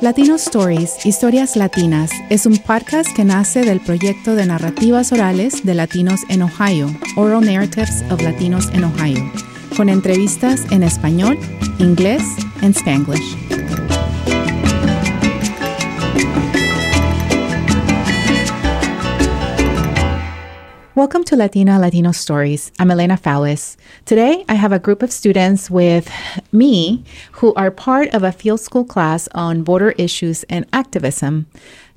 Latino Stories, Historias Latinas, es un podcast que nace del proyecto de narrativas orales de latinos en Ohio, Oral Narratives of Latinos in Ohio, con entrevistas en español, inglés y spanglish. Welcome to Latina Latino Stories. I'm Elena Foulis. Today, I have a group of students with me who are part of a field school class on border issues and activism.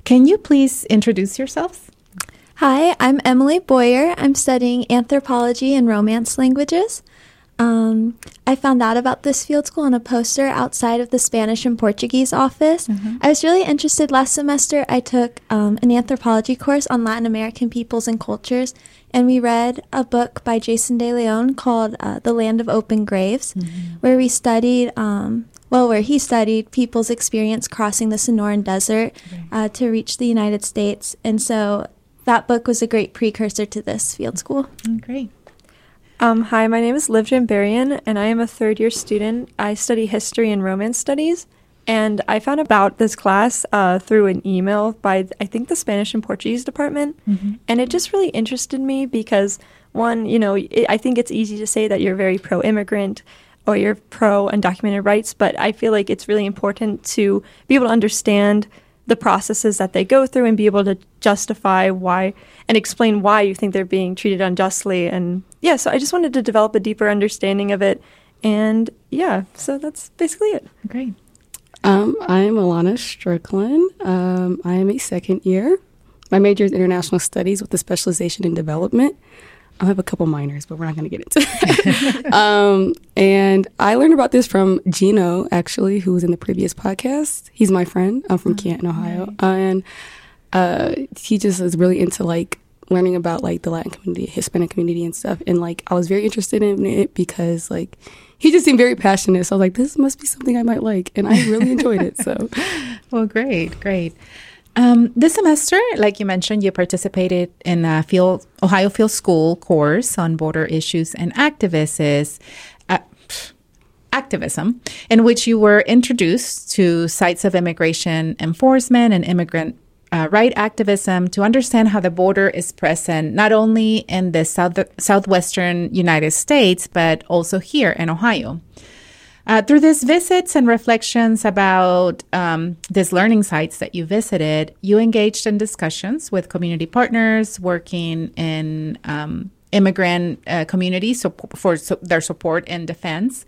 Can you please introduce yourselves? Hi, I'm Emily Boyer. I'm studying anthropology and romance languages. Um, I found out about this field school on a poster outside of the Spanish and Portuguese office. Mm-hmm. I was really interested last semester. I took um, an anthropology course on Latin American peoples and cultures, and we read a book by Jason De Leon called uh, The Land of Open Graves, mm-hmm. where we studied, um, well, where he studied people's experience crossing the Sonoran Desert uh, to reach the United States. And so that book was a great precursor to this field school. Mm, great. Um, hi, my name is Liv Jambarian, and I am a third year student. I study history and romance studies, and I found about this class uh, through an email by, I think, the Spanish and Portuguese department. Mm-hmm. And it just really interested me because, one, you know, it, I think it's easy to say that you're very pro immigrant or you're pro undocumented rights, but I feel like it's really important to be able to understand the processes that they go through and be able to justify why and explain why you think they're being treated unjustly. And yeah, so I just wanted to develop a deeper understanding of it. And yeah, so that's basically it. Great. Um, I'm Alana Strickland. Um, I am a second year. My major is international studies with a specialization in development. I have a couple minors, but we're not going to get into it. um, and I learned about this from Gino, actually, who was in the previous podcast. He's my friend. I'm from oh, Canton, Ohio. Right. and uh, he just is really into like learning about like the Latin community, Hispanic community and stuff. And like I was very interested in it because like he just seemed very passionate. So I was like, this must be something I might like. And I really enjoyed it. So well great, great. Um, this semester, like you mentioned, you participated in a field Ohio Field School course on border issues and activists, uh, activism, in which you were introduced to sites of immigration enforcement and immigrant uh, right activism to understand how the border is present not only in the south southwestern United States but also here in Ohio. Uh, through these visits and reflections about um, these learning sites that you visited, you engaged in discussions with community partners working in um, immigrant uh, communities so for so their support and defense,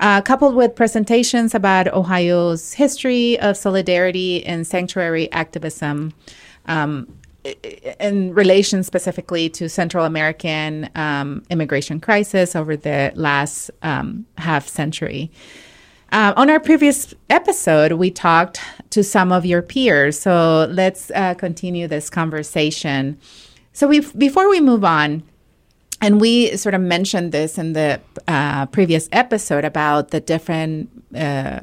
uh, coupled with presentations about Ohio's history of solidarity and sanctuary activism. Um, in relation specifically to Central American um, immigration crisis over the last um, half century. Uh, on our previous episode, we talked to some of your peers. So let's uh, continue this conversation. So we before we move on, and we sort of mentioned this in the uh, previous episode about the different uh,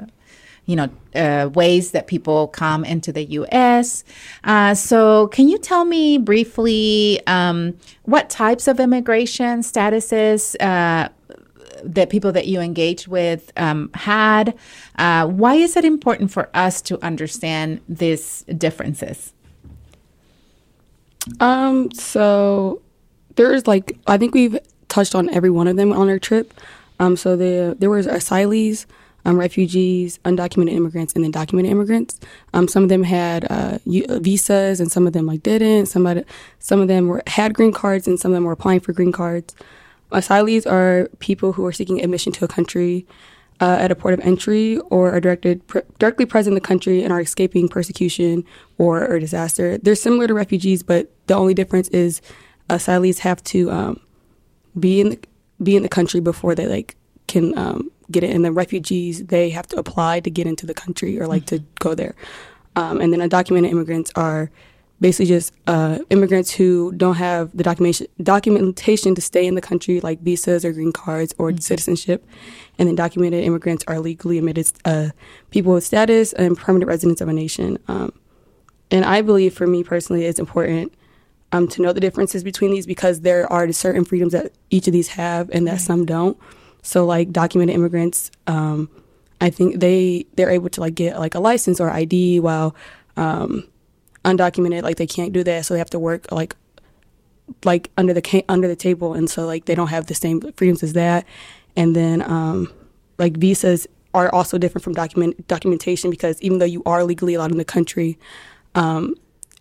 you know, uh, ways that people come into the U.S. Uh, so, can you tell me briefly um, what types of immigration statuses uh, that people that you engage with um, had? Uh, why is it important for us to understand these differences? Um. So there's like I think we've touched on every one of them on our trip. Um. So the there was asylees um, refugees, undocumented immigrants, and then documented immigrants. Um, some of them had uh, visas, and some of them like didn't. Some of some of them were had green cards, and some of them were applying for green cards. Asylees are people who are seeking admission to a country uh, at a port of entry or are directed pr- directly present in the country and are escaping persecution or, or disaster. They're similar to refugees, but the only difference is asylees have to um, be in the, be in the country before they like can um, get it. And the refugees, they have to apply to get into the country or like mm-hmm. to go there. Um, and then undocumented immigrants are basically just uh, immigrants who don't have the documentation documentation to stay in the country, like visas or green cards or mm-hmm. citizenship. And then documented immigrants are legally admitted uh, people with status and permanent residents of a nation. Um, and I believe, for me personally, it's important um, to know the differences between these because there are certain freedoms that each of these have and that right. some don't. So, like documented immigrants, um, I think they they're able to like get like a license or ID while um, undocumented like they can't do that, so they have to work like like under the under the table, and so like they don't have the same freedoms as that. And then um, like visas are also different from document documentation because even though you are legally allowed in the country, um,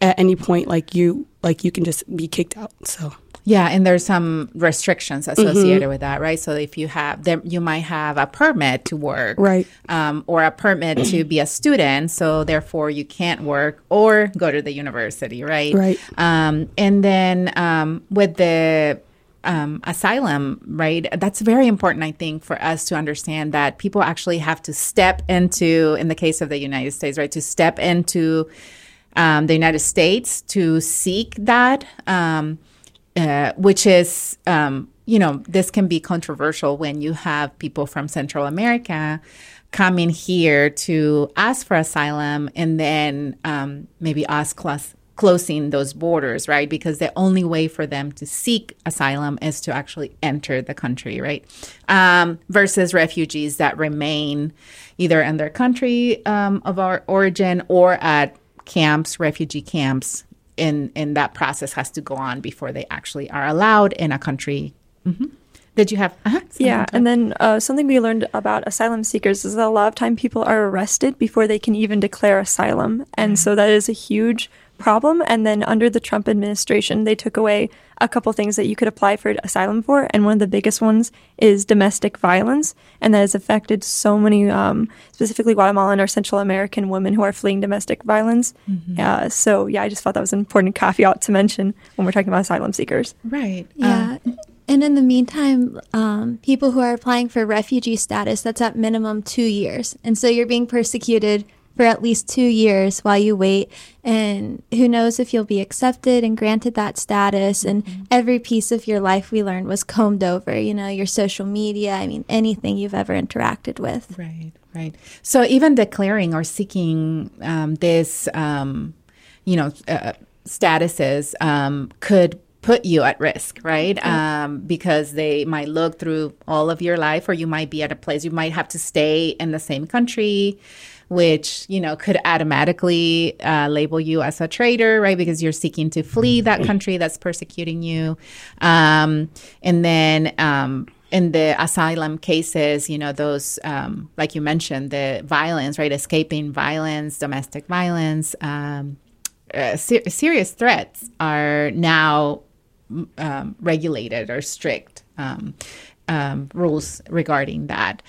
at any point like you like you can just be kicked out. So Yeah, and there's some restrictions associated with that, right? So if you have, then you might have a permit to work, Right. Um, or a permit to be a student, so therefore you can't work or go to the university, right? Right. Um, and then um, with the um, asylum, right? That's very important, I think, for us to understand that people actually have to step into, in the case of the United States, right, to step into um, the United States to seek that, um, uh, which is, um, you know, this can be controversial when you have people from Central America coming here to ask for asylum and then um, maybe us closing those borders, right? Because the only way for them to seek asylum is to actually enter the country, right? Um, versus refugees that remain either in their country um, of our origin or at camps, refugee camps, and and that process has to go on before they actually are allowed in a country. hmm Did you have? Uh-huh, Yeah, and then uh, something we learned about asylum seekers is that a lot of time people are arrested before they can even declare asylum, and so that is a huge problem. And then under the Trump administration, they took away a couple things that you could apply for asylum for, and one of the biggest ones is domestic violence, and that has affected so many, um, specifically Guatemalan or Central American women who are fleeing domestic violence. Uh, so yeah, I just thought that was an important caveat to mention when we're talking about asylum seekers. right. Yeah. Um, and in the meantime, um, people who are applying for refugee status, that's at minimum two years. And so you're being persecuted for at least two years while you wait. And who knows if you'll be accepted and granted that status. And every piece of your life we learned was combed over, you know, your social media, I mean, anything you've ever interacted with. Right, right. So even declaring or seeking um, this, um, you know, uh, statuses um, could put you at risk, right? Um, because they might look through all of your life, or you might be at a place you might have to stay in the same country. Which you know could automatically uh, label you as a traitor, right? Because you're seeking to flee that country that's persecuting you, um, and then um, in the asylum cases, you know, those, um, like you mentioned, the violence, right? Escaping violence, domestic violence, um, uh, ser- serious threats are now um, regulated or strict um, um, rules regarding that.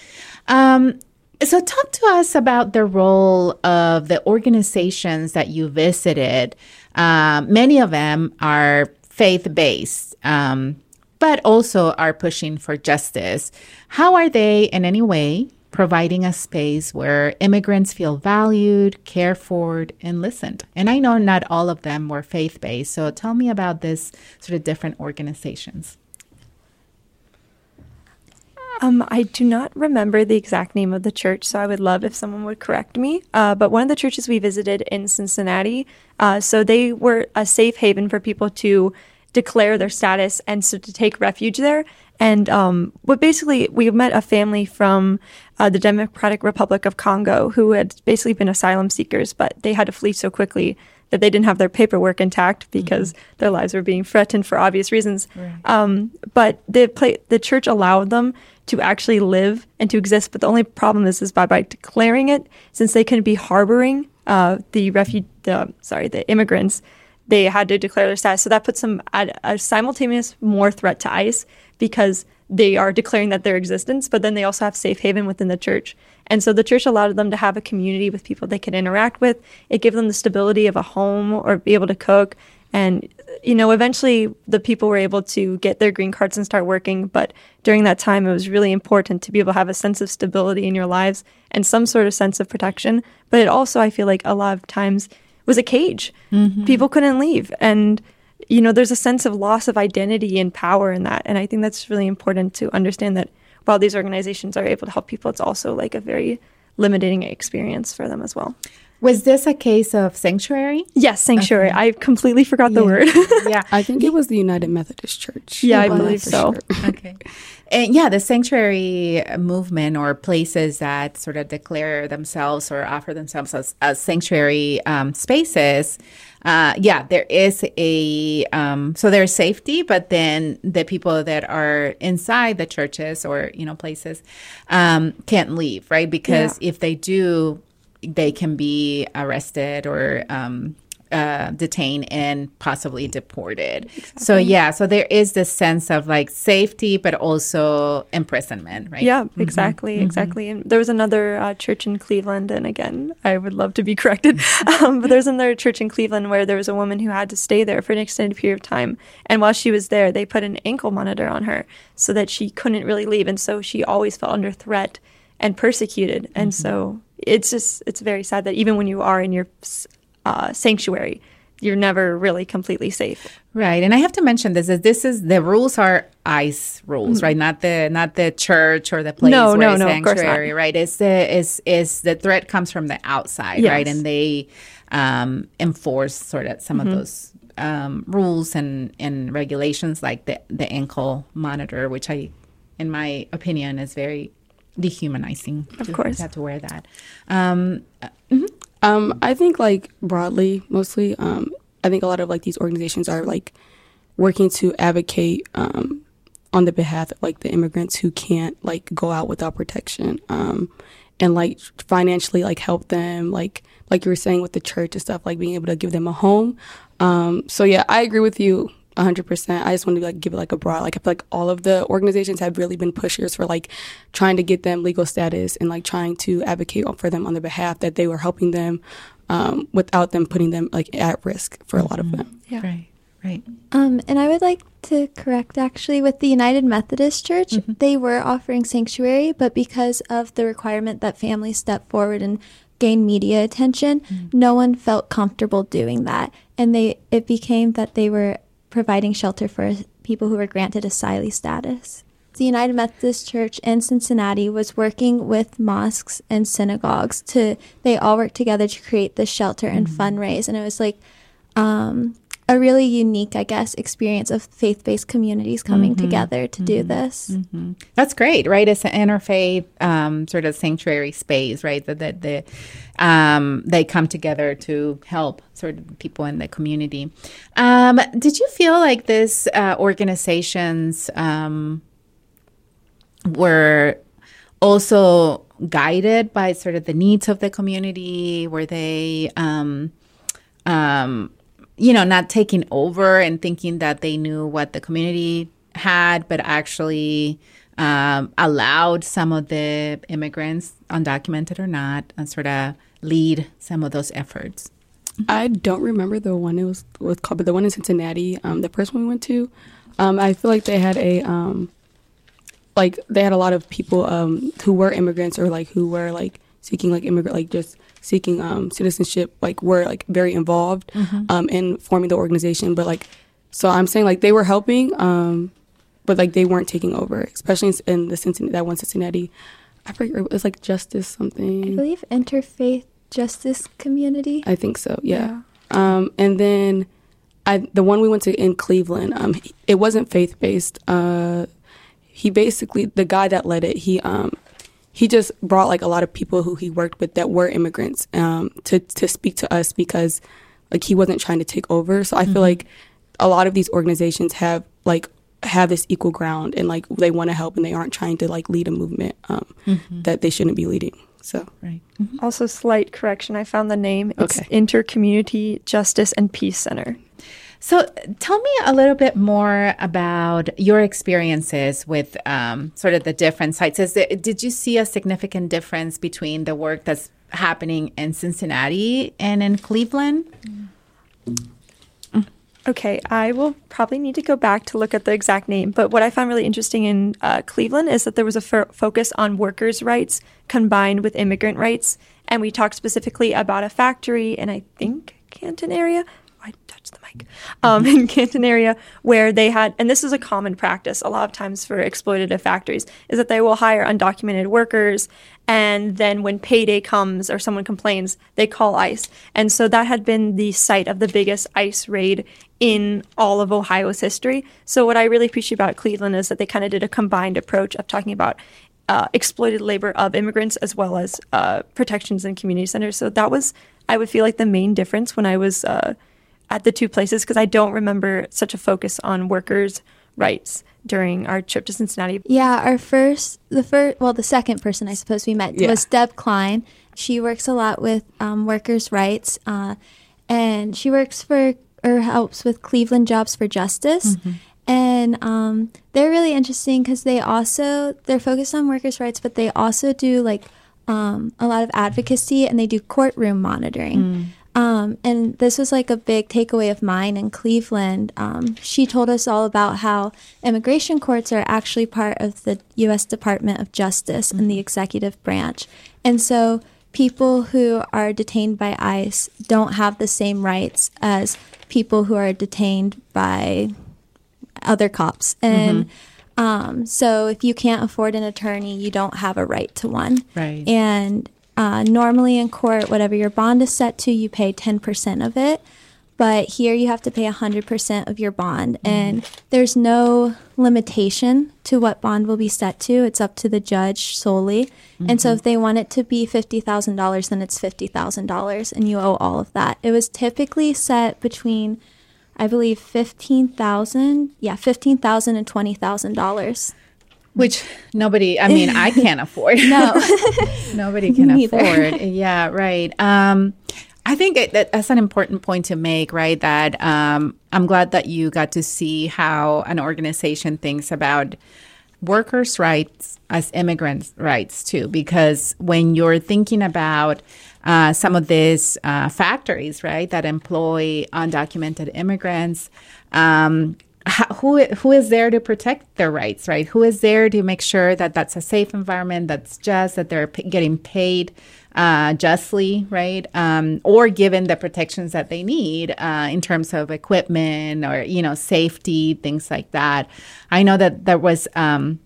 Um, so, talk to us about the role of the organizations that you visited. Um, many of them are faith based, um, but also are pushing for justice. How are they in any way providing a space where immigrants feel valued, cared for, and listened? And I know not all of them were faith based. So, tell me about this sort of different organizations. Um, I do not remember the exact name of the church, so I would love if someone would correct me. Uh, but one of the churches we visited in Cincinnati, uh, so they were a safe haven for people to declare their status and so to take refuge there. And um, basically, we met a family from uh, the Democratic Republic of Congo who had basically been asylum seekers, but they had to flee so quickly that they didn't have their paperwork intact because their lives were being threatened for obvious reasons. Um, but the pla- the church allowed them to actually live and to exist. But the only problem is, is by by declaring it, since they couldn't be harboring uh, the refu- the sorry the immigrants, they had to declare their status. So that puts them at a simultaneous more threat to ICE because they are declaring that their existence, but then they also have safe haven within the church. And so the church allowed them to have a community with people they could interact with. It gave them the stability of a home or be able to cook. And, you know, eventually the people were able to get their green cards and start working. But during that time, it was really important to be able to have a sense of stability in your lives and some sort of sense of protection. But it also, I feel like a lot of times was a cage. Mm-hmm. People couldn't leave. And, you know, there's a sense of loss of identity and power in that. And I think that's really important to understand that while these organizations are able to help people, it's also like a very limiting experience for them as well. Was this a case of sanctuary? Yes, sanctuary. I completely forgot the word. yeah. I think it was the United Methodist Church. Yeah, I believe so. sure. okay. And yeah, the sanctuary movement or places that sort of declare themselves or offer themselves as, as sanctuary um, spaces. Uh, yeah, there is a um, so there's safety, but then the people that are inside the churches or you know places um, can't leave, right? Because if they do, they can be arrested or um, uh, detained and possibly deported. So yeah, so there is this sense of like safety, but also imprisonment, right? Yeah, exactly, exactly. And there was another uh, church in Cleveland, and again, I would love to be corrected, um, but there was another church in Cleveland where there was a woman who had to stay there for an extended period of time, and while she was there, they put an ankle monitor on her so that she couldn't really leave, and so she always felt under threat and persecuted, and so it's just it's very sad that even when you are in your uh, sanctuary, you're never really completely safe. Right, and I have to mention this: is this is the rules are ICE rules, right? Not the not the church or the place No, where no, it's no, of course not. sanctuary, right? Is the is is the threat comes from the outside, right? And they um, enforce sort of some Mm-hmm. of those um, rules and and regulations, like the the ankle monitor, which I, in my opinion, is very dehumanizing. Of course. have to wear that. Um, Um, I think like broadly, mostly, um, I think a lot of like these organizations are like working to advocate um, on the behalf of like the immigrants who can't like go out without protection, um, and like financially like help them, like like you were saying with the church and stuff, like being able to give them a home. Um, so yeah, I agree with you. 100%. I just want to like give it like a broad like I feel like all of the organizations have really been pushers for like trying to get them legal status and like trying to advocate for them on their behalf that they were helping them um, without them putting them like at risk for a lot of them. Yeah. Right, right. Um, and I would like to correct actually with the United Methodist Church, they were offering sanctuary, but because of the requirement that families step forward and gain media attention, no one felt comfortable doing that, and they it became that they were providing shelter for people who were granted asylee status. The United Methodist Church in Cincinnati was working with mosques and synagogues to they all worked together to create this shelter and fundraise and it was like um, a really unique, I guess, experience of faith based communities coming together to do this. That's great, right? It's an interfaith um, sort of sanctuary space, right? That that the, um, they come together to help sort of people in the community. Um, did you feel like this uh, organizations um, were also guided by sort of the needs of the community? Were they um, um, you know, not taking over and thinking that they knew what the community had, but actually um, allowed some of the immigrants, undocumented or not, and sort of lead some of those efforts. I don't remember the one it was was called, but the one in Cincinnati, um, the first one we went to, um, I feel like they had a um, like they had a lot of people um, who were immigrants or like who were like seeking like immigrant like just seeking um, citizenship like were like very involved um, in forming the organization but like so i'm saying like they were helping um, but like they weren't taking over especially in, the cincinnati that one cincinnati i forget it was like justice something I believe interfaith justice community. I think so. Yeah. Um, and then I the one we went to in Cleveland. Um, it wasn't faith based. Uh, he basically the guy that led it. He um he just brought like a lot of people who he worked with that were immigrants um to to speak to us because like he wasn't trying to take over. So I feel like a lot of these organizations have like have this equal ground and like they want to help and they aren't trying to like lead a movement um that they shouldn't be leading. So Right. Also, slight correction. I found the name. It's Okay. Intercommunity Justice and Peace Center. So, tell me a little bit more about your experiences with um, sort of the different sites. Is did you see a significant difference between the work that's happening in Cincinnati and in Cleveland? Okay, I will probably need to go back to look at the exact name, but what I found really interesting in uh, Cleveland is that there was a focus on workers' rights combined with immigrant rights, and we talked specifically about a factory in I think Canton area. I touched touch the mic. Um, in Canton area, where they had, and this is a common practice a lot of times for exploitative factories, is that they will hire undocumented workers, and then when payday comes or someone complains, they call ICE. And so that had been the site of the biggest ICE raid in all of Ohio's history. So what I really appreciate about Cleveland is that they kind of did a combined approach of talking about uh, exploited labor of immigrants as well as uh, protections in community centers. So that was, I would feel like the main difference when I was uh, at the two places because I don't remember such a focus on workers' rights during our trip to Cincinnati. Yeah, our first, the first, well, the second person I suppose we met Yeah. was Deb Klein. She works a lot with um, workers' rights, uh, and she works for or helps with Cleveland Jobs for Justice. And um, they're really interesting because they also they're focused on workers' rights, but they also do like um, a lot of advocacy and they do courtroom monitoring. Um, and this was like a big takeaway of mine in Cleveland. Um, she told us all about how immigration courts are actually part of the U.S. Department of Justice and the executive branch. And so people who are detained by ICE don't have the same rights as people who are detained by other cops. And um, so if you can't afford an attorney, you don't have a right to one. Right. And uh, normally in court, whatever your bond is set to, you pay 10% of it. But here you have to pay 100% of your bond. And there's no limitation to what bond will be set to. It's up to the judge solely. And so if they want it to be $50,000, then it's $50,000 and you owe all of that. It was typically set between, I believe, 15000 Yeah, 15000 and $20,000. Which nobody, I mean, I can't afford. No. Nobody can afford. Yeah, right. Um, I think it, that that's an important point to make, right? That um, I'm glad that you got to see how an organization thinks about workers' rights as immigrants' rights too, because when you're thinking about uh, some of these uh, factories, right, that employ undocumented immigrants, um, who who is there to protect their rights, right? Who is there to make sure that that's a safe environment, that's just, that they're p- getting paid uh, justly, right? Um, or given the protections that they need uh, in terms of equipment or you know safety, things like that. I know that there was. Um,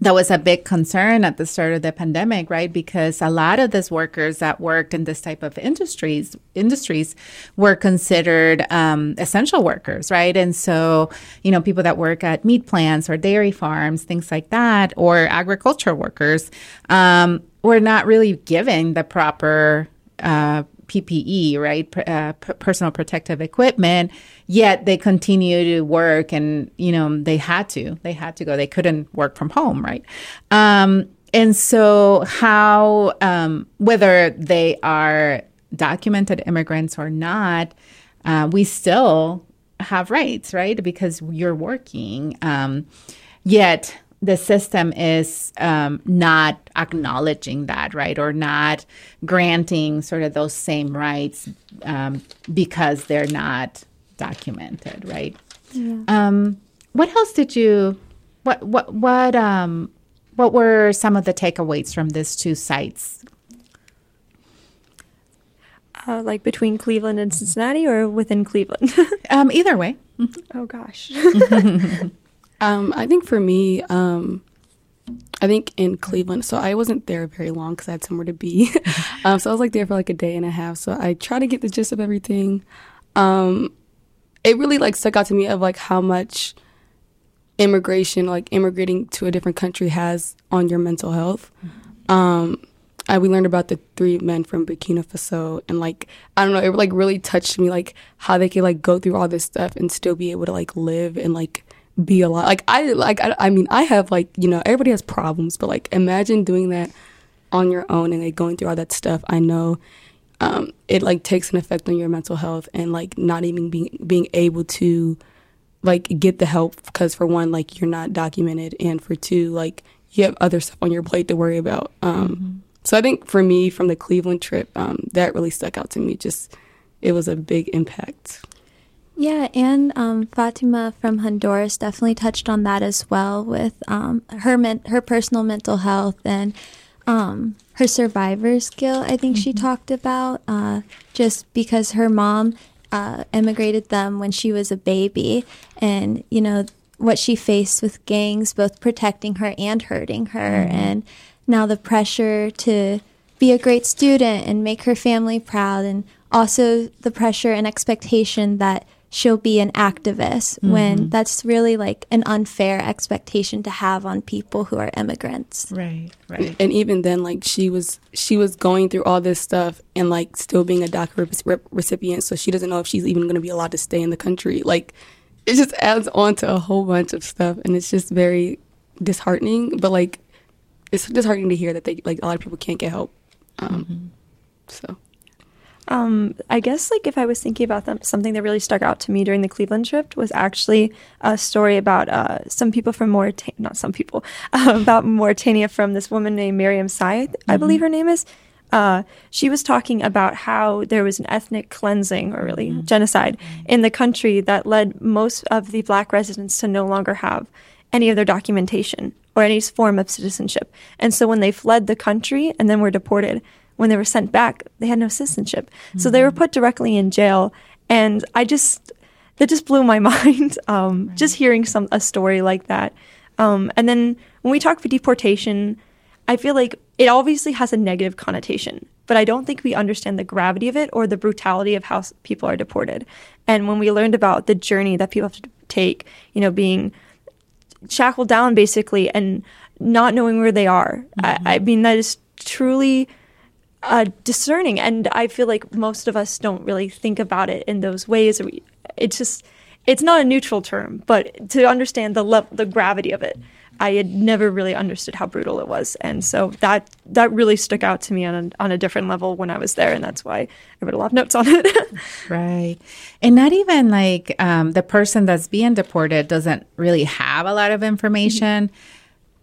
that was a big concern at the start of the pandemic, right? Because a lot of these workers that worked in this type of industries industries were considered um, essential workers, right? And so, you know, people that work at meat plants or dairy farms, things like that, or agriculture workers, um, were not really given the proper uh, PPE, right? Uh, personal protective equipment. Yet they continue to work, and you know they had to. They had to go. They couldn't work from home, right? Um, and so, how um, whether they are documented immigrants or not, uh, we still have rights, right? Because you're working. Um, yet the system is um, not acknowledging that, right? Or not granting sort of those same rights um, because they're not documented, right? Um, what else did you? What what what um what were some of the takeaways from these two sites? Uh, like between Cleveland and Cincinnati or within Cleveland? Um, either way. oh gosh. Um, I think for me, um, I think in Cleveland, so I wasn't there very long because I had somewhere to be. um, so I was like there for like a day and a half. So I try to get the gist of everything. Um, it really like stuck out to me of like how much immigration, like immigrating to a different country, has on your mental health. Um, I, we learned about the three men from Burkina Faso, and like I don't know, it like really touched me, like how they could like go through all this stuff and still be able to like live and like be alive. Like I like I, I mean I have like you know everybody has problems, but like imagine doing that on your own and like going through all that stuff. I know um, it like takes an effect on your mental health and like not even being being able to like get the help because for one like you're not documented and for two like you have other stuff on your plate to worry about. Um, So I think for me from the Cleveland trip, um, that really stuck out to me. Just it was a big impact. Yeah, and um, Fatima from Honduras definitely touched on that as well with um, her men- her personal mental health and um, her survivor skill. I think she talked about uh, just because her mom uh, immigrated them when she was a baby, and you know what she faced with gangs, both protecting her and hurting her, mm-hmm. and now the pressure to be a great student and make her family proud, and also the pressure and expectation that she'll be an activist mm-hmm. when that's really like an unfair expectation to have on people who are immigrants. Right, right. And even then like she was she was going through all this stuff and like still being a DACA re- recipient so she doesn't know if she's even going to be allowed to stay in the country. Like it just adds on to a whole bunch of stuff and it's just very disheartening, but like it's disheartening to hear that they like a lot of people can't get help. Um, mm-hmm. so um, I guess like if I was thinking about them, something that really stuck out to me during the Cleveland trip was actually a story about uh, some people from Mauritania, not some people, uh, about Mauritania from this woman named Miriam Syed, mm-hmm. I believe her name is. Uh, she was talking about how there was an ethnic cleansing or really mm-hmm. genocide mm-hmm. in the country that led most of the black residents to no longer have any of their documentation or any form of citizenship. And so when they fled the country and then were deported, when they were sent back, they had no citizenship. Mm-hmm. So they were put directly in jail. And I just, that just blew my mind. Um, right. Just hearing some a story like that. Um, and then when we talk about deportation, I feel like it obviously has a negative connotation, but I don't think we understand the gravity of it or the brutality of how people are deported. And when we learned about the journey that people have to take, you know, being shackled down basically and not knowing where they are, mm-hmm. I, I mean, that is truly uh, discerning. And I feel like most of us don't really think about it in those ways. It's just, it's not a neutral term, but to understand the le- the gravity of it, I had never really understood how brutal it was, and so that that really stuck out to me on a, on a different level when I was there, and that's why I wrote a lot of notes on it. right, and not even like um, the person that's being deported doesn't really have a lot of information. Mm-hmm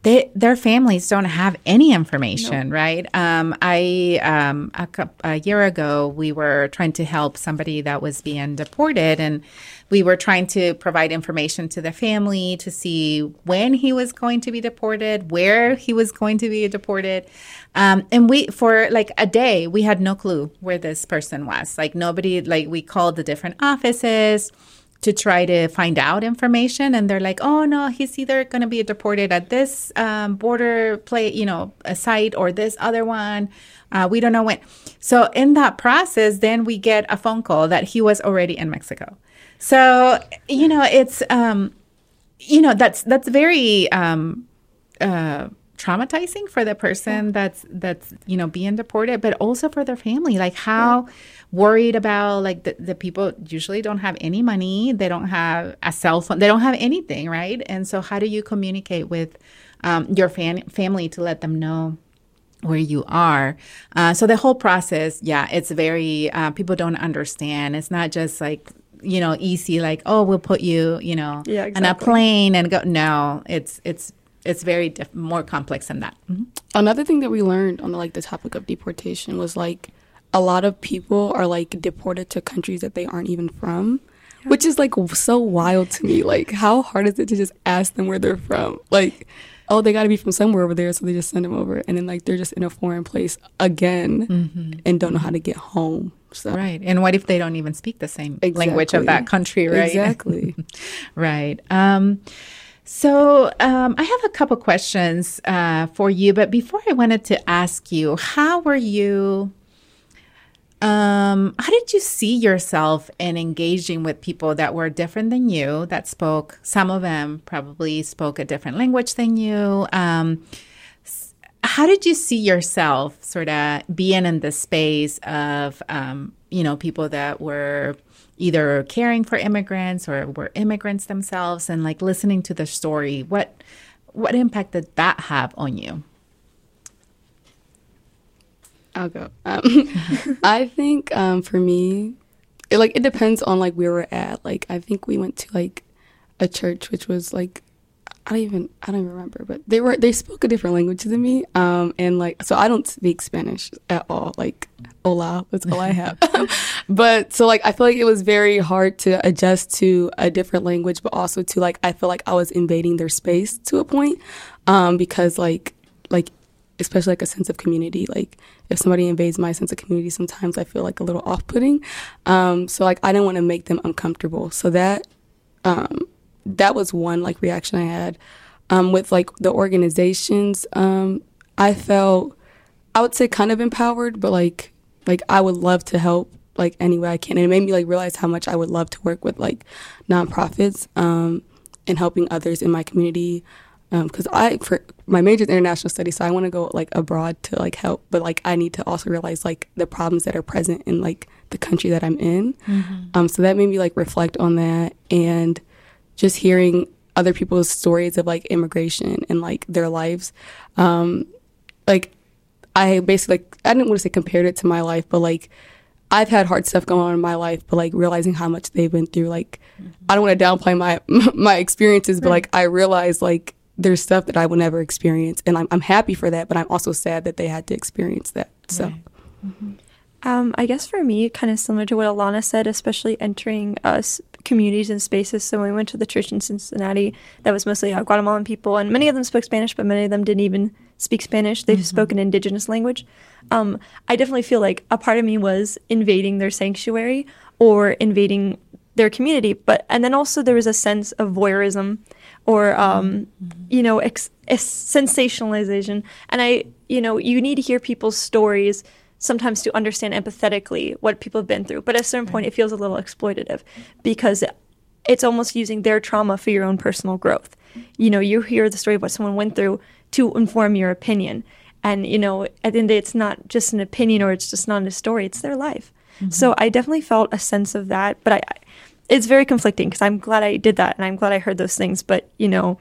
they, their families don't have any information, right? Um, I um, a, a, year ago we were trying to help somebody that was being deported, and we were trying to provide information to the family to see when he was going to be deported, where he was going to be deported, um, and we for like a day we had no clue where this person was. Like nobody, like we called the different offices to try to find out information and they're like oh no he's either going to be deported at this um, border play you know a site or this other one uh, we don't know when. So in that process then we get a phone call that he was already in mexico. So you know it's um, you know that's that's very um, uh, traumatizing for the person that's that's you know being deported but also for their family. Like how yeah worried about like the, the people usually don't have any money they don't have a cell phone they don't have anything right and so how do you communicate with um, your fan- family to let them know where you are. Uh, so the whole process, yeah, it's very, uh, people don't understand. It's not just like, you know, easy, like, oh, we'll put you, you know, yeah, exactly. on a plane and go. No, it's, it's, it's very diff- more complex than that. Mm-hmm. Another thing that we learned on the, like the topic of deportation was like a lot of people are like deported to countries that they aren't even from, yeah. which is like so wild to me. Like, how hard is it to just ask them where they're from? Like, oh, they got to be from somewhere over there, so they just send them over, and then like they're just in a foreign place again mm-hmm. and don't know how to get home. So. Right. And what if they don't even speak the same exactly. language of that country, right? Exactly. right. Um, so um, I have a couple questions uh, for you, but before I wanted to ask you, how were you um, how did you see yourself in engaging with people that were different than you, that spoke, some of them probably spoke a different language than you? Um, how did you see yourself sort of being in the space of, um, you know, people that were either caring for immigrants or were immigrants themselves and like listening to the story? What, what impact did that have on you? I'll go. Um, I think um, for me, it, like it depends on like where we're at. Like I think we went to like a church which was like I don't even I don't even remember, but they were they spoke a different language than me. Um, and like so I don't speak Spanish at all. Like hola, that's all I have. but so like I feel like it was very hard to adjust to a different language, but also to like I feel like I was invading their space to a point, um, because like like especially like a sense of community. Like if somebody invades my sense of community, sometimes I feel like a little off-putting. Um, so like I didn't want to make them uncomfortable. So that um, that was one like reaction I had. Um, with like the organizations, um, I felt I would say kind of empowered, but like like I would love to help like any way I can. And it made me like realize how much I would love to work with like nonprofits um, and helping others in my community. Because um, I, for my major is international studies, so I want to go like abroad to like help, but like I need to also realize like the problems that are present in like the country that I'm in. Mm-hmm. Um, so that made me like reflect on that and just hearing other people's stories of like immigration and like their lives. Um, like I basically like I didn't want to say compared it to my life, but like I've had hard stuff going on in my life, but like realizing how much they've been through, like mm-hmm. I don't want to downplay my my experiences, but like I realize like there's stuff that I will never experience, and I'm I'm happy for that, but I'm also sad that they had to experience that. So. Right. Mm-hmm. Um, I guess for me, kind of similar to what Alana said, especially entering us communities and spaces. So when we went to the church in Cincinnati, that was mostly uh, Guatemalan people, and many of them spoke Spanish, but many of them didn't even speak Spanish. They mm-hmm. spoke an indigenous language. Um, I definitely feel like a part of me was invading their sanctuary or invading their community, but and then also there was a sense of voyeurism or um, you know ex- sensationalization. And I, you know, you need to hear people's stories sometimes to understand empathetically what people have been through. But at a certain point, it feels a little exploitative because it's almost using their trauma for your own personal growth. You know, you hear the story of what someone went through to inform your opinion. And, you know, at the end of the day, it's not just an opinion or it's just not a story, it's their life. Mm-hmm. So I definitely felt a sense of that. But I, it's very conflicting because I'm glad I did that and I'm glad I heard those things. But, you know,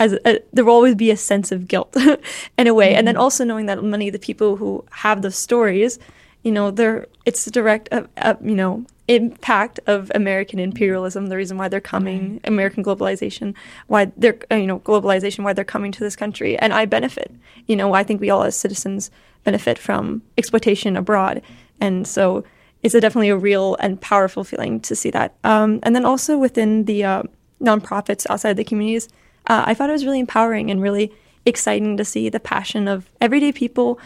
as a, there will always be a sense of guilt in a way. Mm-hmm. And then mm-hmm. also knowing that many of the people who have those stories, you know, they're, it's a direct, uh, uh, you know, impact of American imperialism, the reason why they're coming, American globalization, why they're, uh, you know, globalization, why they're coming to this country. And I benefit. You know, I think we all as citizens benefit from exploitation abroad. And so it's a definitely a real and powerful feeling to see that. Um, and then also within the uh, nonprofits outside the communities, uh, I thought it was really empowering and really exciting to see the passion of everyday people,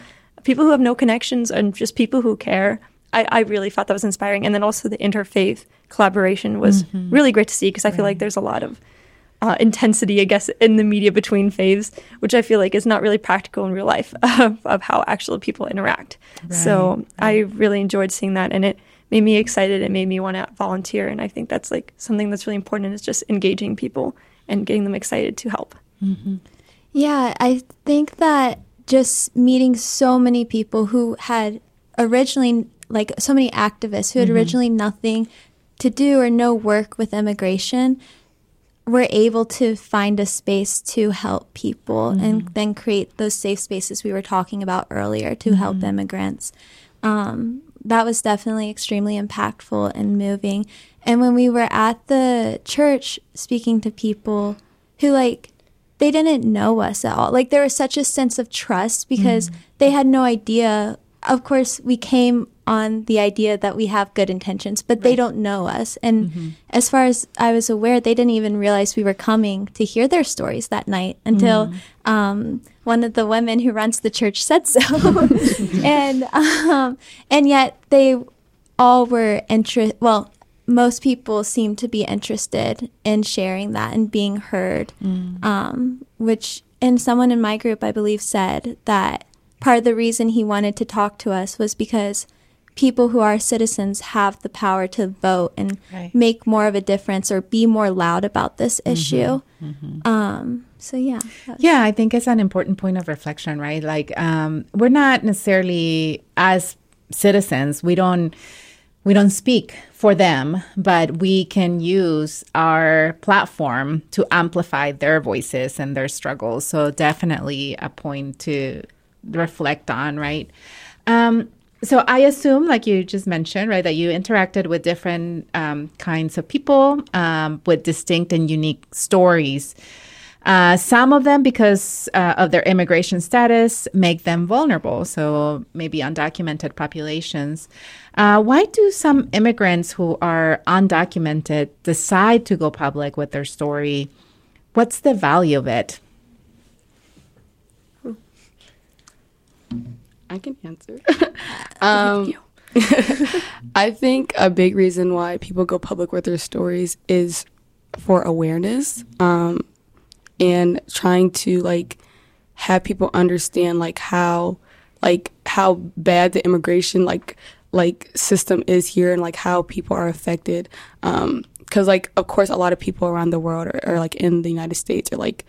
people who have no connections, and just people who care I, I really thought that was inspiring. And then also the interfaith collaboration was mm-hmm. really great to see because I feel like there's a lot of uh, intensity, I guess, in the media between faiths, which I feel like is not really practical in real life of, of how actual people interact. Right. So right. I really enjoyed seeing that, and it made me excited. It made me want to volunteer, and I think that's like something that's really important is just engaging people and getting them excited to help. Mm-hmm. Yeah, I think that just meeting so many people who had originally like so many activists who had mm-hmm. originally nothing to do or no work with immigration were able to find a space to help people mm-hmm. and then create those safe spaces we were talking about earlier to mm-hmm. help immigrants. Um, that was definitely extremely impactful and moving. And when we were at the church speaking to people who, like, they didn't know us at all. Like, there was such a sense of trust because mm-hmm. they had no idea. Of course, we came on the idea that we have good intentions, but right. they don't know us. And mm-hmm. as far as I was aware, they didn't even realize we were coming to hear their stories that night until mm-hmm. um, one of the women who runs the church said so. and um, and yet they all were interested. Well, most people seem to be interested in sharing that and being heard. Mm. Um, which, and someone in my group, I believe, said that part of the reason he wanted to talk to us was because people who are citizens have the power to vote and right. make more of a difference or be more loud about this mm-hmm. issue. Mm-hmm. Um, so yeah, yeah, I think it's an important point of reflection, right? Like um, we're not necessarily as citizens, we don't we don't speak for them, but we can use our platform to amplify their voices and their struggles. So definitely a point to reflect on, right? Um, so I assume, like you just mentioned, right, that you interacted with different um, kinds of people um, with distinct and unique stories. Uh, some of them, because uh, of their immigration status, make them vulnerable. So maybe undocumented populations. Uh, why do some immigrants who are undocumented decide to go public with their story? What's the value of it? I can answer. um, I think a big reason why people go public with their stories is for awareness um, and trying to like have people understand like how like how bad the immigration like like system is here and like how people are affected um because like of course a lot of people around the world are, are like in the united states are like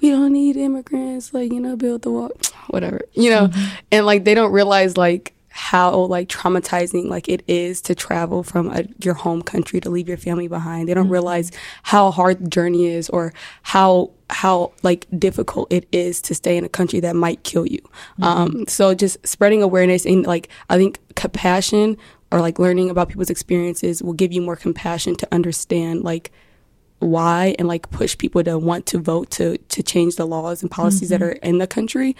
we don't need immigrants like you know build the wall whatever you know mm-hmm. and like they don't realize like how like traumatizing like it is to travel from a, your home country to leave your family behind. They don't mm-hmm. realize how hard the journey is or how how like difficult it is to stay in a country that might kill you. Mm-hmm. Um, so just spreading awareness and like I think compassion or like learning about people's experiences will give you more compassion to understand like why and like push people to want to vote to to change the laws and policies mm-hmm. that are in the country.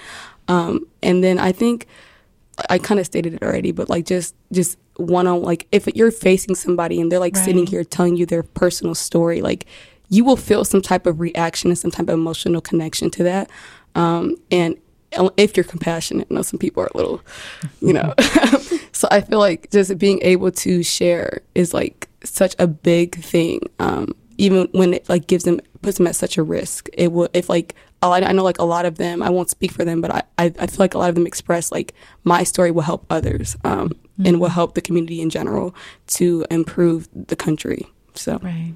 Um, and then I think I kind of stated it already, but like just just one on like if you're facing somebody and they're like right. sitting here telling you their personal story, like you will feel some type of reaction and some type of emotional connection to that. Um, and if you're compassionate, I know some people are a little, you know. so I feel like just being able to share is like such a big thing. Um, even when it like gives them puts them at such a risk. It will if like I know like a lot of them. I won't speak for them, but I, I, I feel like a lot of them express like my story will help others um, mm-hmm. and will help the community in general to improve the country. So right,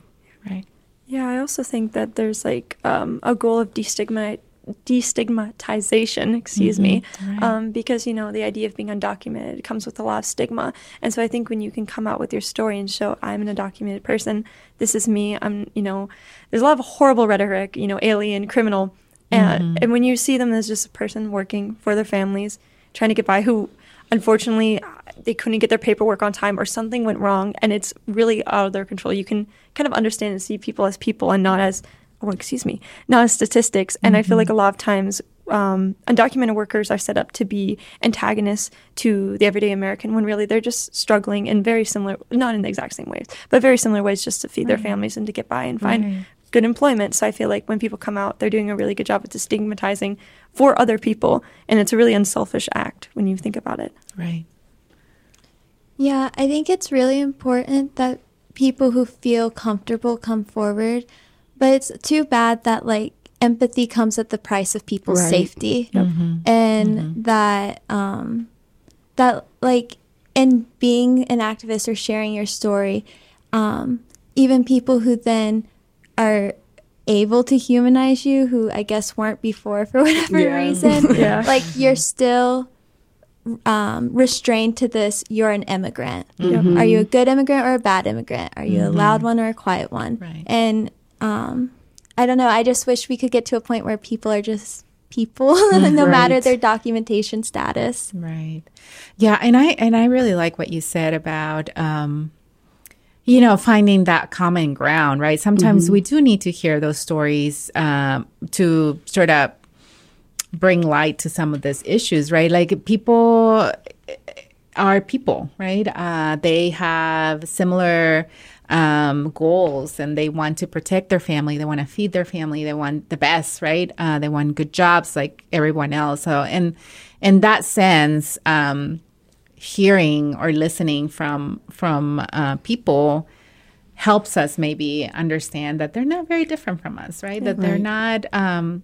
right. Yeah, I also think that there's like um, a goal of destigmatization destigmatization, excuse mm-hmm. me, right. um, because you know the idea of being undocumented comes with a lot of stigma, and so I think when you can come out with your story and show I'm an undocumented person, this is me, I'm you know, there's a lot of horrible rhetoric, you know, alien, criminal, and mm-hmm. and when you see them as just a person working for their families, trying to get by, who unfortunately they couldn't get their paperwork on time or something went wrong, and it's really out of their control. You can kind of understand and see people as people and not as oh, excuse me, Not statistics, And mm-hmm. I feel like a lot of times um, undocumented workers are set up to be antagonists to the everyday American when really they're just struggling in very similar, not in the exact same ways, but very similar ways just to feed right. their families and to get by and find right. good employment. So I feel like when people come out, they're doing a really good job at stigmatizing for other people. And it's a really unselfish act when you think about it. Right. Yeah, I think it's really important that people who feel comfortable come forward but it's too bad that like empathy comes at the price of people's right. safety, mm-hmm. and mm-hmm. that um, that like in being an activist or sharing your story, um, even people who then are able to humanize you, who I guess weren't before for whatever yeah. reason, yeah. like you're still um, restrained to this you're an immigrant mm-hmm. are you a good immigrant or a bad immigrant are you mm-hmm. a loud one or a quiet one right. and um, I don't know. I just wish we could get to a point where people are just people no right. matter their documentation status right yeah and i and i really like what you said about um you know finding that common ground right sometimes mm-hmm. we do need to hear those stories um to sort of bring light to some of these issues right like people are people right uh they have similar um, goals and they want to protect their family. They want to feed their family. They want the best, right? Uh, they want good jobs like everyone else. So, and in that sense, um, hearing or listening from from uh, people helps us maybe understand that they're not very different from us, right? that they're not. Um,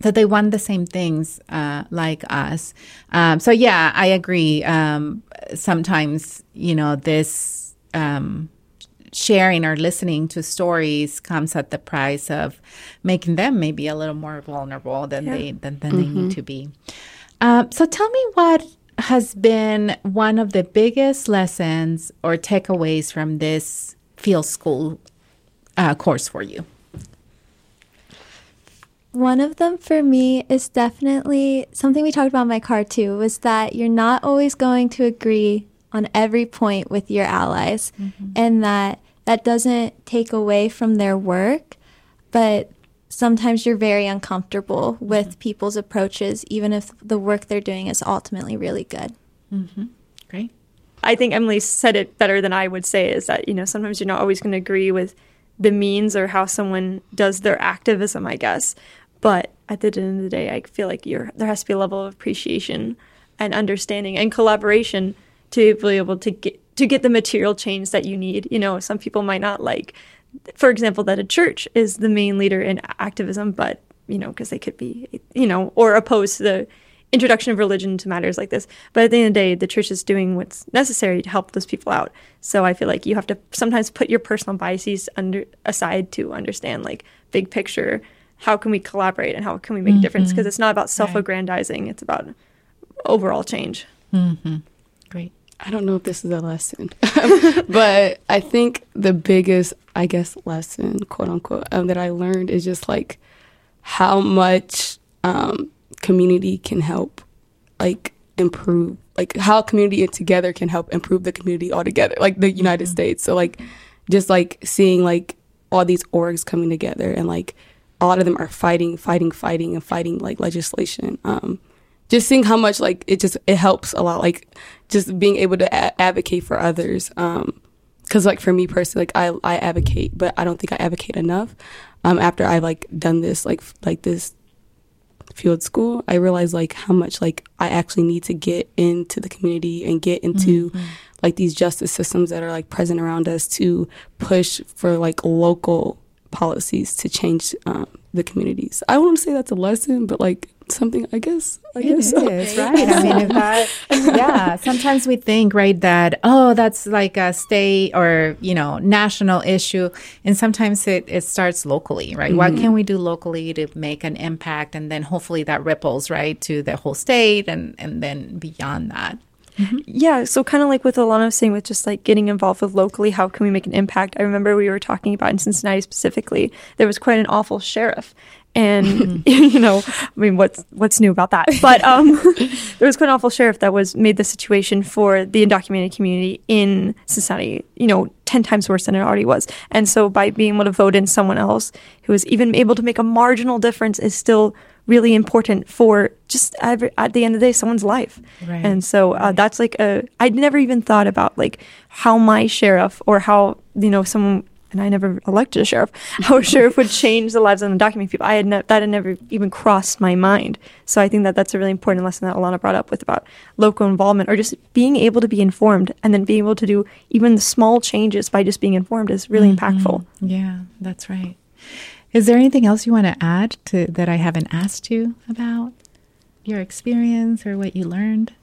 that they want the same things uh, like us. Um, so yeah, I agree. Um, sometimes you know this um, sharing or listening to stories comes at the price of making them maybe a little more vulnerable than yeah. they than, than mm-hmm. they need mm-hmm. to be. Uh, so tell me what has been one of the biggest lessons or takeaways from this field school uh, course for you. One of them for me is definitely something we talked about in my car too was that you're not always going to agree on every point with your allies mm-hmm. and that that doesn't take away from their work, but sometimes you're very uncomfortable with mm-hmm. people's approaches, even if the work they're doing is ultimately really good. Mm-hmm. Great. I think Emily said it better than I would say is that, you know, sometimes you're not always going to agree with the means or how someone does their activism, I guess. But at the end of the day, I feel like you're, there has to be a level of appreciation and understanding and collaboration to be able to get to get the material change that you need. You know, some people might not like, for example, that a church is the main leader in activism, but you know, because they could be, you know, or opposed to the introduction of religion to matters like this. But at the end of the day, the church is doing what's necessary to help those people out. So I feel like you have to sometimes put your personal biases under aside to understand like big picture. How can we collaborate and how can we make mm-hmm. a difference? Because it's not about self-aggrandizing; it's about overall change. Mm-hmm. I don't know if this is a lesson, but I think the biggest, I guess, lesson, quote unquote, um, that I learned is just like how much um, community can help, like improve, like how community together can help improve the community altogether, like the United mm-hmm. States. So like, just like seeing like all these orgs coming together and like a lot of them are fighting, fighting, fighting, and fighting like legislation. Um, just seeing how much like it just it helps a lot like just being able to a- advocate for others um because like for me personally like i i advocate but i don't think i advocate enough um after i like done this like like this field school i realized like how much like i actually need to get into the community and get into mm-hmm. like these justice systems that are like present around us to push for like local policies to change um, the communities. I wouldn't say that's a lesson, but like something, I guess. I it guess is, right? I mean, that, yeah. Sometimes we think, right, that oh, that's like a state or you know national issue, and sometimes it it starts locally, right? Mm-hmm. What can we do locally to make an impact, and then hopefully that ripples right to the whole state, and and then beyond that. Mm-hmm. Yeah, so kind of like with Alana was saying, with just like getting involved with locally, how can we make an impact? I remember we were talking about in Cincinnati specifically, there was quite an awful sheriff, and mm-hmm. you know, I mean, what's what's new about that? But um, there was quite an awful sheriff that was made the situation for the undocumented community in Cincinnati, you know, ten times worse than it already was. And so, by being able to vote in someone else who was even able to make a marginal difference, is still really important for just every, at the end of the day someone's life right. and so uh, that's like a i'd never even thought about like how my sheriff or how you know someone and I never elected a sheriff. How a sheriff would change the lives of undocumented people. I had ne- that had never even crossed my mind. So I think that that's a really important lesson that Alana brought up with about local involvement or just being able to be informed and then being able to do even the small changes by just being informed is really mm-hmm. impactful. Yeah, that's right. Is there anything else you want to add to that I haven't asked you about your experience or what you learned?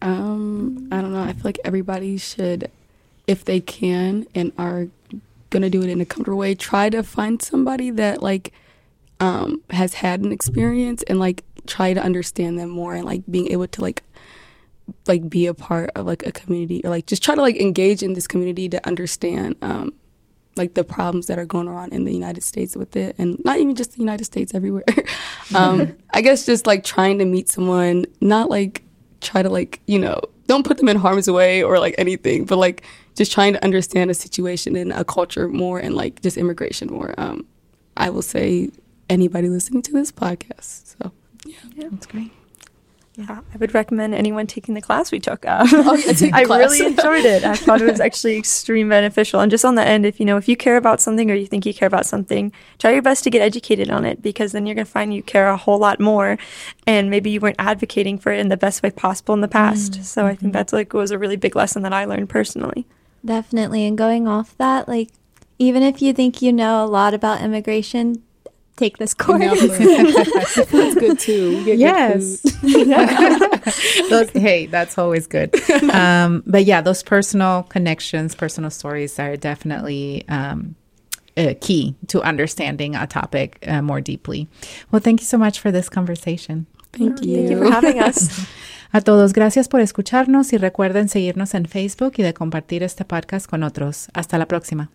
Um, I don't know. I feel like everybody should, if they can and are gonna do it in a comfortable way, try to find somebody that like um, has had an experience and like try to understand them more and like being able to like like be a part of like a community or like just try to like engage in this community to understand um, like the problems that are going on in the United States with it, and not even just the United States, everywhere. um, I guess just like trying to meet someone, not like try to like you know don't put them in harm's way or like anything, but like just trying to understand a situation and a culture more, and like just immigration more. Um, I will say anybody listening to this podcast. So yeah, yeah. that's great. Yeah, I would recommend anyone taking the class we took. Uh, oh, yeah, I class. really enjoyed it. I thought it was actually extremely beneficial. And just on the end, if you know, if you care about something or you think you care about something, try your best to get educated on it because then you're going to find you care a whole lot more, and maybe you weren't advocating for it in the best way possible in the past. Mm-hmm. So I think mm-hmm. that's like was a really big lesson that I learned personally. Definitely, and going off that, like even if you think you know a lot about immigration, take this course. that's good too. yes. Good those, hey, that's always good. Um, but yeah, those personal connections, personal stories are definitely um, uh, key to understanding a topic uh, more deeply. Well, thank you so much for this conversation. Thank you. Thank you for having us. A todos, gracias por escucharnos y recuerden seguirnos en Facebook y de compartir este podcast con otros. Hasta la próxima.